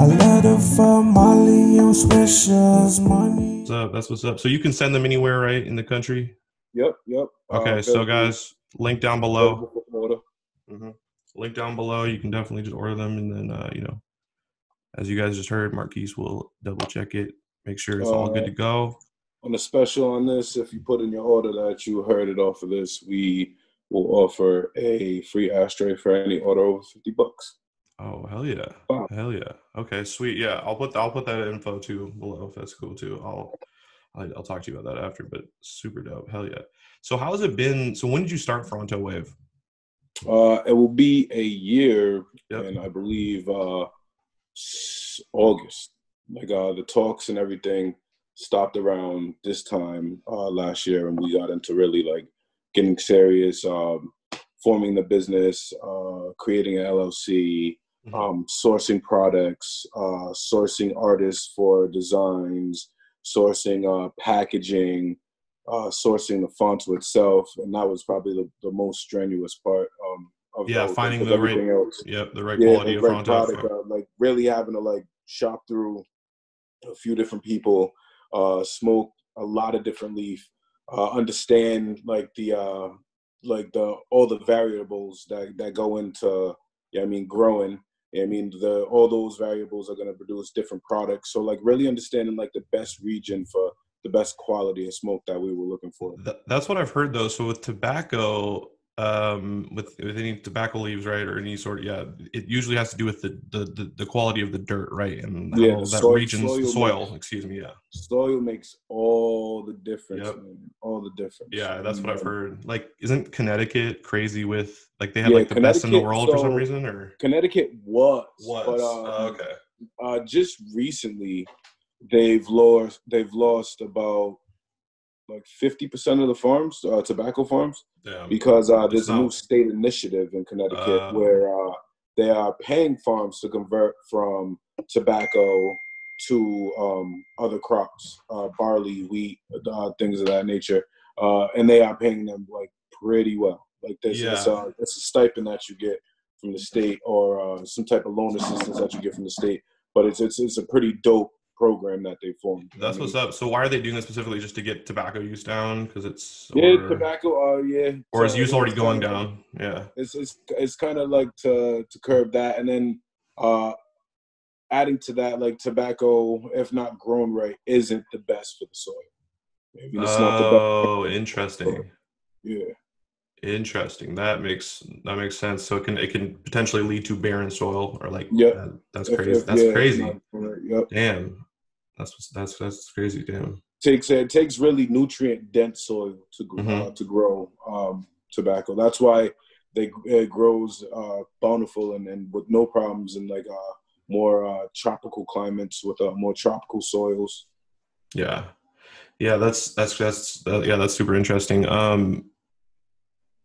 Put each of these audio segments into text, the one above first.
I let her for Molly and Swishers money. What's up? That's what's up. So you can send them anywhere, right, in the country? Yep, yep. Okay, Uh, so guys, link down below. available for order. hmm Link down below. You can definitely just order them, and then uh, you know, as you guys just heard, Marquise will double check it, make sure it's all good to go. On the special on this, if you put in your order that you heard it off of this, we will offer a free ashtray for any order over fifty bucks. Oh hell yeah, Wow. hell yeah. Okay, sweet. Yeah, I'll put I'll put that info too below if that's cool too. I'll I'll, talk to you about that after. But super dope. Hell yeah. So how has it been? So when did you start Fronto Wave? Uh, it will be a year, Yep. and I believe uh, August. Like uh, the talks and everything stopped around this time uh, last year, and we got into really like getting serious, um, forming the business, uh, creating an LLC, Mhm. um, sourcing products, uh, sourcing artists for designs, sourcing uh, packaging, uh, sourcing the font itself, and that was probably the, the most strenuous part. Um, of Yeah, finding the right- else, Yep, the right yeah, quality the of right product, uh, like really having to like shop through a few different people, uh, smoke a lot of different leaf, uh, understand like the uh, like the all the variables that that go into yeah, I mean growing. I mean the all those variables are going to produce different products. So like really understanding like the best region for the best quality of smoke that we were looking for. That's what I've heard though. So with tobacco, um, with with any tobacco leaves, right, or any sort of yeah, it usually has to do with the the, the, the quality of the dirt, right, and Yeah, that soil- region's soil soil. makes- excuse me, yeah, Soil makes all the difference. Yep. man, all the difference. yeah, that's what I've heard. Like, isn't Connecticut crazy with like they have Yeah, like the best in the world for some reason, or Connecticut was, was but Oh, um, okay, uh, just recently they've lost they've lost about like 50% of the farms uh, tobacco farms damn, because uh, It's there's a new state initiative in connecticut Uh. where uh, they are paying farms to convert from tobacco to um, other crops uh, barley wheat uh, things of that nature uh, and they are paying them like pretty well like this it's, Yeah. uh, it's a stipend that you get from the state or uh, some type of loan assistance that you get from the state but it's it's, it's a pretty dope program that they formed that's what's up. So why are they doing this specifically just to get tobacco use down? Because it's yeah or, tobacco uh yeah or is use already going down? Yeah, it's it's it's kind of like to to curb that and then uh adding to that like tobacco if not grown right isn't the best for the soil maybe it's not the best oh, interesting. yeah Interesting. That makes that makes sense. So it can it can potentially lead to barren soil or like yeah. that- that's crazy. if- that's yeah, crazy. right, yep Damn. That's that's that's crazy. Damn. takes it takes really nutrient dense soil to gr- uh, Mhm. to grow um tobacco that's why they it grows uh bountiful and, and with no problems in like uh more uh tropical climates with uh, more tropical soils Yeah. Yeah. That's that's that's that, yeah. That's super interesting. Um.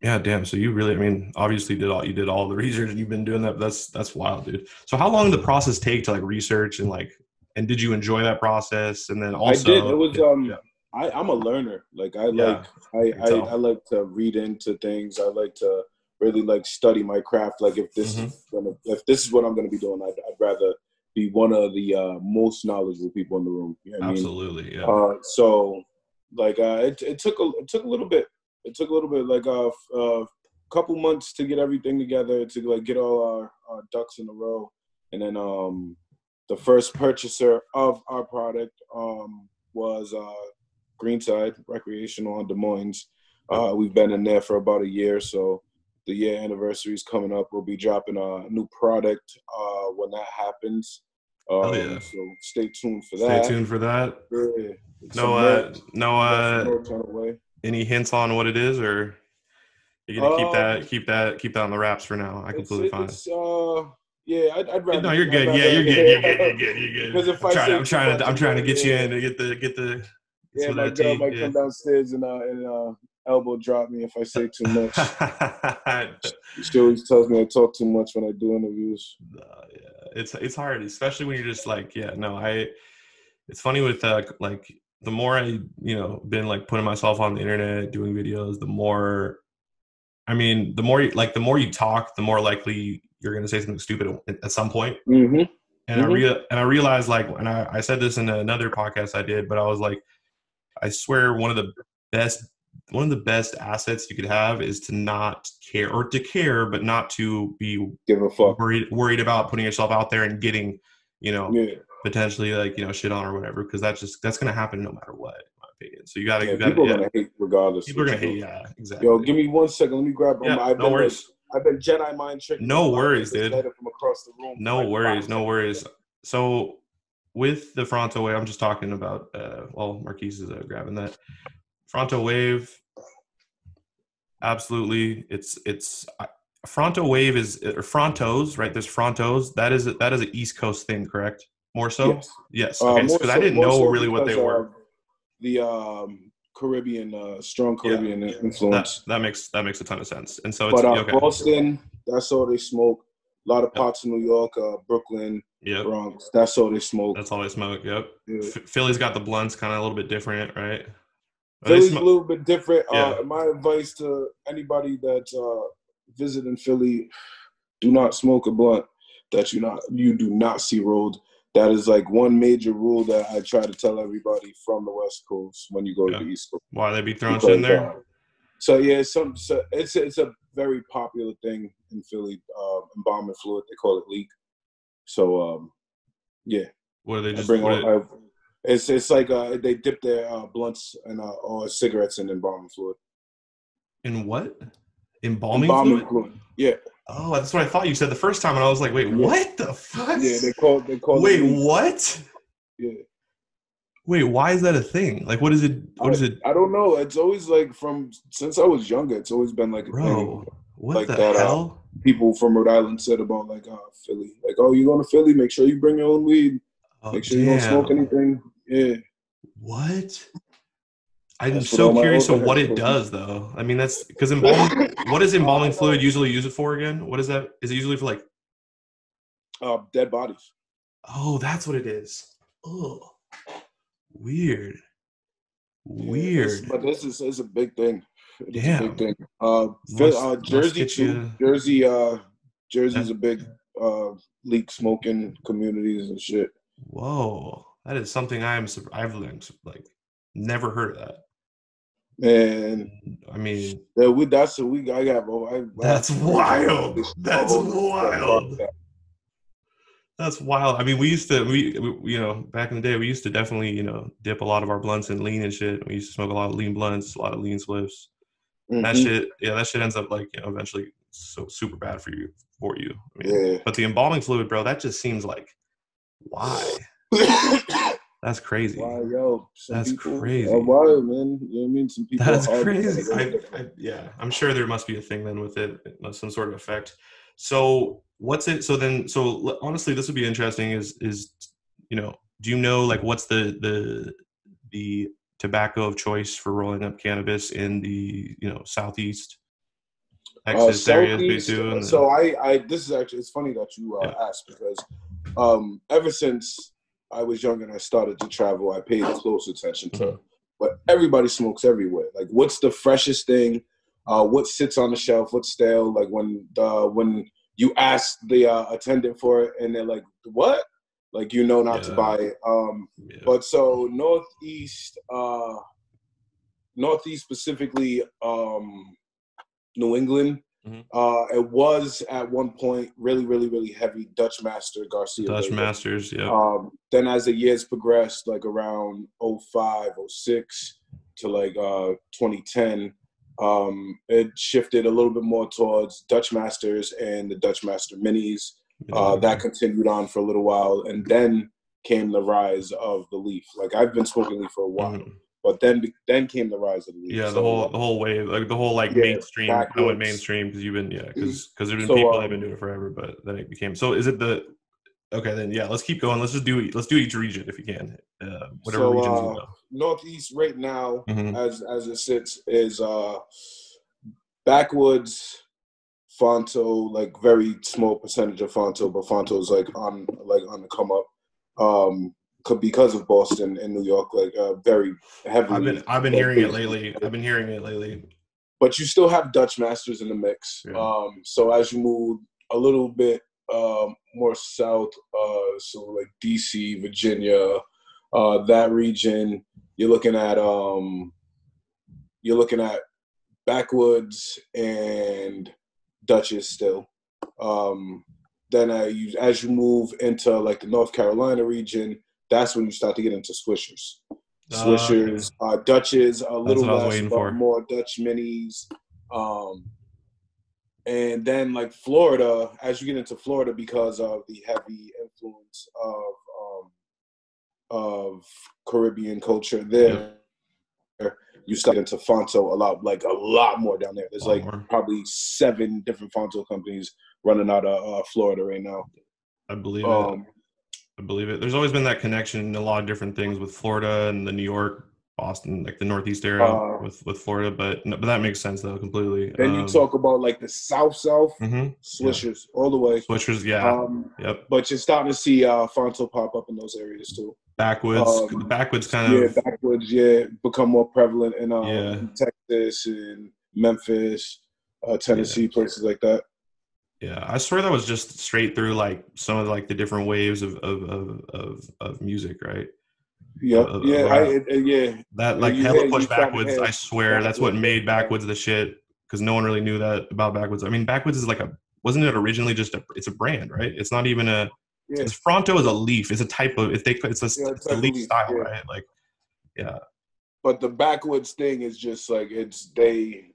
Yeah. Damn. So you really, I mean, obviously did all you did all the research and you've been doing that. That's that's wild, dude. So how long did the process take to like research and like and did you enjoy that process? And then also, I did. It was um. yeah. I, I'm a learner. Like I Yeah, like I, I. I like to read into things. I like to really like study my craft. Like if this Mhm. is gonna, if this is what I'm gonna be doing, I'd, I'd rather be one of the uh, most knowledgeable people in the room. You know what I mean? Absolutely. Yeah. Uh, so like uh, it it took a it took a little bit. It took a little bit like a uh, uh, couple months to get everything together to like get all our, our ducks in a row, and then um the first purchaser of our product um was uh Greenside Recreational on Des Moines. Uh, we've been in there for about a year, so the year anniversary is coming up. We'll be dropping a new product uh, when that happens. Um, Hell yeah. So stay tuned for that. Stay tuned for that. Yeah. No, uh, no, uh, some merch on the way. any hints on what it is, or you gonna keep Um, that, keep that, keep that on the wraps for now? I completely fine. Yeah, I'd, I'd rather. No, you're good. Yeah, you're good. You're good. You're good. You're good. Because if I'm I trying, say I'm trying to, I'm trying to get you in to get the, get the. Yeah, my girl tea, might yeah. come downstairs and uh, and uh, elbow drop me if I say too much. she always tells me I talk too much when I do interviews. Uh, yeah, it's it's hard, especially when you're just like, yeah, no, I. It's funny with uh, like the more I, you know, been like putting myself on the internet, doing videos, the more. I mean, the more you like, the more you talk, the more likely you're going to say something stupid at, some point. Mm-hmm. and I Mhm. rea- and I realized like, and I, I said this in another podcast I did, but I was like, I swear one of the best one of the best assets you could have is to not care or to care, but not to be Give a fuck. worried worried about putting yourself out there and getting, you know, Yeah. potentially like you know shit on or whatever, because that's just that's gonna happen no matter what, in my opinion. So you gotta, yeah you gotta, people are gonna hate regardless. people are gonna hate, yeah, exactly. Yo, give me one second. Let me grab. yeah, I've no worries. I've been Jedi mind tricking. No worries, dude. From across the room. No Like, worries, no worries. So with the Fronto wave, I'm just talking about. Uh, well, Marquise is uh, grabbing that Fronto wave. Absolutely, it's it's uh, Fronto wave is or Frontos, right? There's Frontos. That is that is an East Coast thing, correct? More so. Yes. Yes. Uh, Okay. Because I so- didn't know so really what they were. uh, the um, Caribbean, uh, strong Yeah. Caribbean That, influence. that makes that makes a ton of sense. And so it's but uh, okay. Boston, that's all they smoke. A lot of Yep. parts of New York, uh, Brooklyn, Yep. Bronx. That's all they smoke. That's all they smoke. Yep. Yeah. F- Philly's got the blunts, kind of a little bit different, right? They Philly's smo- a little bit different. Yeah. Uh, my advice to anybody that's uh, visiting Philly: do not smoke a blunt that you not you do not see rolled. That is like one major rule that I try to tell everybody from the West Coast when you go Yeah. to the East Coast. Why they be throwing shit in there? uh, so yeah, it's some so it's it's a very popular thing in Philly. Uh, embalming fluid, they call it leak. So um, yeah, What are they I just? bring all, are- I, it's it's like uh, they dip their uh, blunts and uh, or cigarettes in embalming fluid. in what? Embalming Embalming fluid? fluid. Yeah, Oh, that's what I thought you said the first time, and I was like, wait, Yeah. what the fuck? yeah. They call they call wait, it what? Yeah. Wait, why is that a thing? Like, what is it? What is it, I don't know. It's always like from since I was younger. It's always been like a bro? thing. What like the that, uh, hell? People from Rhode Island said about like uh, Philly, like, oh, you going to Philly? Make sure you bring your own weed. Oh, Make sure you don't smoke anything. Yeah. What? I'm That's so curious of what it does, though. I mean, that's because embalming. what does embalming fluid usually use it for again? What is that? Is it usually for like? Uh, dead bodies. Oh, that's what it is. Oh, weird. Weird. it's- but this is, is a big thing. A big thing. Uh, Phil- uh Jersey too. Jersey, uh, Jersey's a big uh leak smoking communities and shit. Whoa, that is something I am. I've like never heard of that. And I mean, yeah, we that's a we I got. oh, I, That's I- wild. That's wild. that's wild. I mean, we used to, we, we, you know, back in the day, we used to definitely, you know, dip a lot of our blunts in lean and shit. We used to smoke a lot of lean blunts, a lot of lean spliffs. That Mhm. shit, yeah, that shit ends up like, you know, eventually so super bad for you, for you. I mean, Yeah. But the embalming fluid, bro, that just seems like, why? That's crazy. Why, yo? That's people crazy. Are wild, man. You know what I mean? Some people. That's crazy. I, I, yeah, I'm sure there must be a thing then with it, uh, some sort of effect. So what's it? So then, so honestly, this would be interesting. Is is you know, do you know like what's the the the tobacco of choice for rolling up cannabis in the you know southeast Uh, Texas and- so I, I, this is actually, it's funny that you uh, asked because um, ever since I was young and I started to travel, I paid close attention to Mhm. what everybody smokes everywhere. Like, what's the freshest thing? Uh, what sits on the shelf? What's stale? Like when uh, when you ask the uh, attendant for it and they're like, "What?" Like you know not to buy it. Um, yeah. but so northeast, uh, northeast specifically, um, New England. Mhm. Uh, it was at one point really, really, really heavy Dutch Master Garcia. Dutch Vega. Masters, yeah. Um, then as the years progressed, like around 05, 06 to like uh, 2010, um, it shifted a little bit more towards Dutch Masters and the Dutch Master Minis. Uh, that continued on for a little while, and then came the rise of the leaf. Like I've been smoking leaf for a while, Mhm. But then then came the rise of the leaf. Yeah, the So, whole the whole wave, like the whole like Yeah, mainstream. I went mainstream because you've been yeah, because because there's been So, people that um, have been doing it forever, but then it became. So is it the? Okay, then yeah, let's keep going. Let's just do let's do each region if you can, uh, whatever So, regions uh, you know. Northeast right now, Mhm. as as it sits, is uh backwoods. Fonto, like very small percentage of Fonto, but Fonto's like on like on the come up. Um, because of Boston and New York, like uh, very heavily. I've been I've been hearing it lately. I've been hearing it lately. but you still have Dutch masters in the mix. Yeah. Um, so as you move a little bit um, more south, uh, so like DC, Virginia, uh, that region. You're looking at um, you're looking at backwoods and Dutchess still. Um, then use as you move into like the North Carolina region, that's when you start to get into swishers. Ah, Swishers, uh, Dutches, a little what I was less, but for. more Dutch minis. Um, and then like Florida, as you get into Florida, because of the heavy influence of um, of Caribbean culture there, you start into Fonto a lot, like a lot more down there. There's like more. probably seven different Fonto companies running out of uh, Florida right now. I believe it. Um, I believe it. There's always been that connection in a lot of different things with Florida and the New York, Boston, like the Northeast area Uh, with with Florida. But no, but that makes sense though completely. then you talk about like the South South hmm swishers all the way. Swishers, yeah, Um, yep. but you're starting to see uh, Fonto pop up in those areas too. Backwoods, um, the backwoods kind yeah, of Yeah, backwoods, yeah, become more prevalent in, um, Yeah. in Texas and Memphis, uh, Tennessee, places like that. Yeah, I swear that was just straight through like some of like the different waves of of of of, of music, right? Yeah, Uh, yeah, uh, I, it- yeah. That like you hella had- push you started backwoods. had I swear that's what made backwoods the shit because no one really knew that about backwoods. I mean, backwoods is like a wasn't it originally just a it's a brand, right? It's not even a Yeah, it's Fronto is a leaf. It's a type of if they it's a, Yeah, it's a leaf leaf, style, yeah. right? Like yeah, but the backwoods thing is just like it's they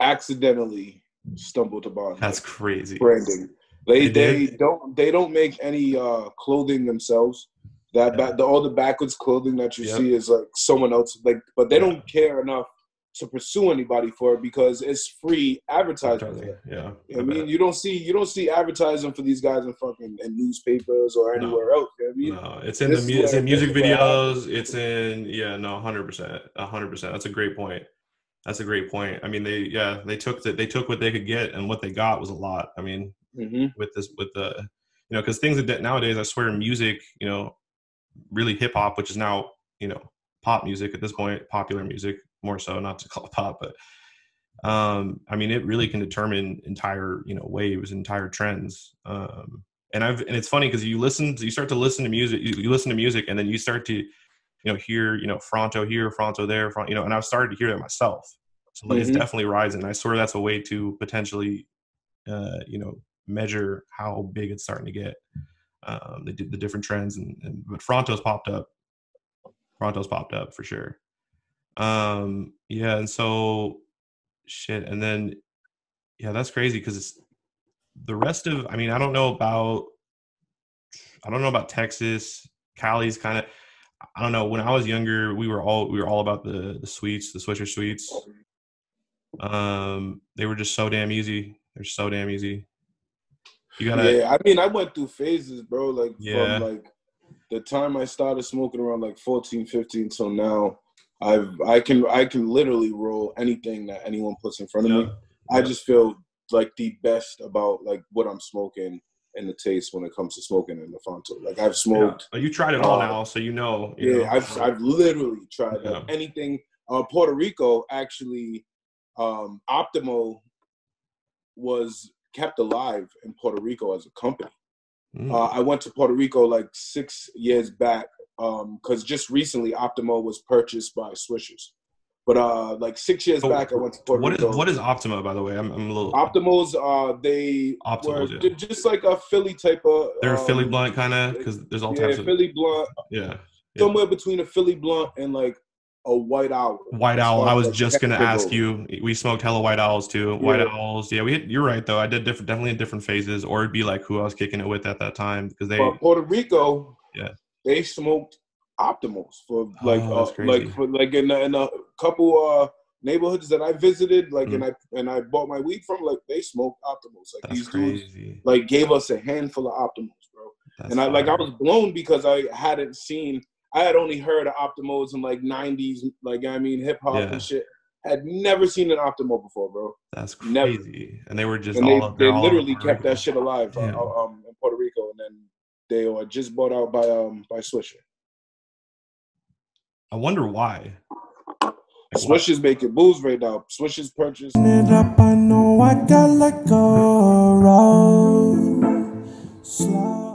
accidentally stumbled upon that's crazy. branding. They They they don't they don't make any uh clothing themselves. That Yeah. back the all the backwoods clothing that you Yep. see is like someone else like but they Yeah. don't care enough to pursue anybody for it because it's free advertisement. there. Yeah, I mean, you don't see you don't see advertising for these guys in fucking in newspapers or anywhere else. You know I mean, No, it's in the This is mu- it's in music this is where I- videos. It's in yeah, no, hundred percent, hundred percent. That's a great point. That's a great point. I mean, they yeah, they took the, they took what they could get, and what they got was a lot. I mean, hmm with this with the you know because things that nowadays I swear music, you know, really hip hop, which is now you know pop music at this point, popular music more so, not to call it pop, but um, I mean, it really can determine entire you know waves, entire trends. Um, and I've and it's funny because you listen, you start to listen to music, you, you listen to music, and then you start to you know here, you know Fronto here, Fronto there, you know, and I've started to hear that myself. So like, it's definitely rising. I swear that's a way to potentially uh, you know measure how big it's starting to get. Um, the, the different trends and, and but Fronto's popped up. Fronto's popped up for sure. Um, yeah, and so shit, and then yeah, that's crazy because it's the rest of I mean I don't know about I don't know about Texas. Cali's kind of I don't know. When I was younger, we were all we were all about the the sweets, the Swisher sweets. Um, they were just so damn easy. They're so damn easy. You gotta yeah, I mean, I went through phases, bro. Like Yeah. from like the time I started smoking around like 14, 15 till now, I've I can I can literally roll anything that anyone puts in front of me. Yeah. I just feel like the best about like what I'm smoking and the taste when it comes to smoking in the Fonto. Like I've smoked. But you tried it all Uh, now, so you know. you Yeah, know. I've I've literally tried Yeah. like anything. Uh, Puerto Rico actually, um, Optimo was kept alive in Puerto Rico as a company. Mm. Uh, I went to Puerto Rico like six years back because just recently Optimo was purchased by Swishers. But uh, like six years back, I went to Puerto what is Rico. what is Optima, by the way? I'm, I'm a little. Optimals? Uh, they Optimals, were yeah. just like a Philly type of. They're a Philly um, blunt kind of because there's all Yeah, types of Philly blunt, yeah. Yeah. somewhere between a Philly blunt and like a white owl. White owl. I was like, just gonna ask you. We smoked hella white owls too. White Yeah. owls. Yeah, we. Had, you're right though. I did different, definitely in different phases, or it'd be like who I was kicking it with at that time because they. But Puerto Rico, Yeah. they smoked Optimals for like Oh, uh, like for like in, a- in a couple uh neighborhoods that I visited, like Mm. and I and I bought my weed from, like they smoked Optimals. Like That's these dudes like gave us a handful of Optimals, bro. That's and I like I was blown because I hadn't seen I had only heard of Optimals in like '90s, like I mean hip hop Yeah. and shit. Had never seen an optimal before, bro. That's never. crazy. And they were just and all. they, they all literally kept that shit alive uh, um, in Puerto Rico, and then they were just bought out by um by Swisher. I wonder why. Like, why- Swisher's making moves right now. Swisher's purchased. it up, I know I gotta go roll. Slide.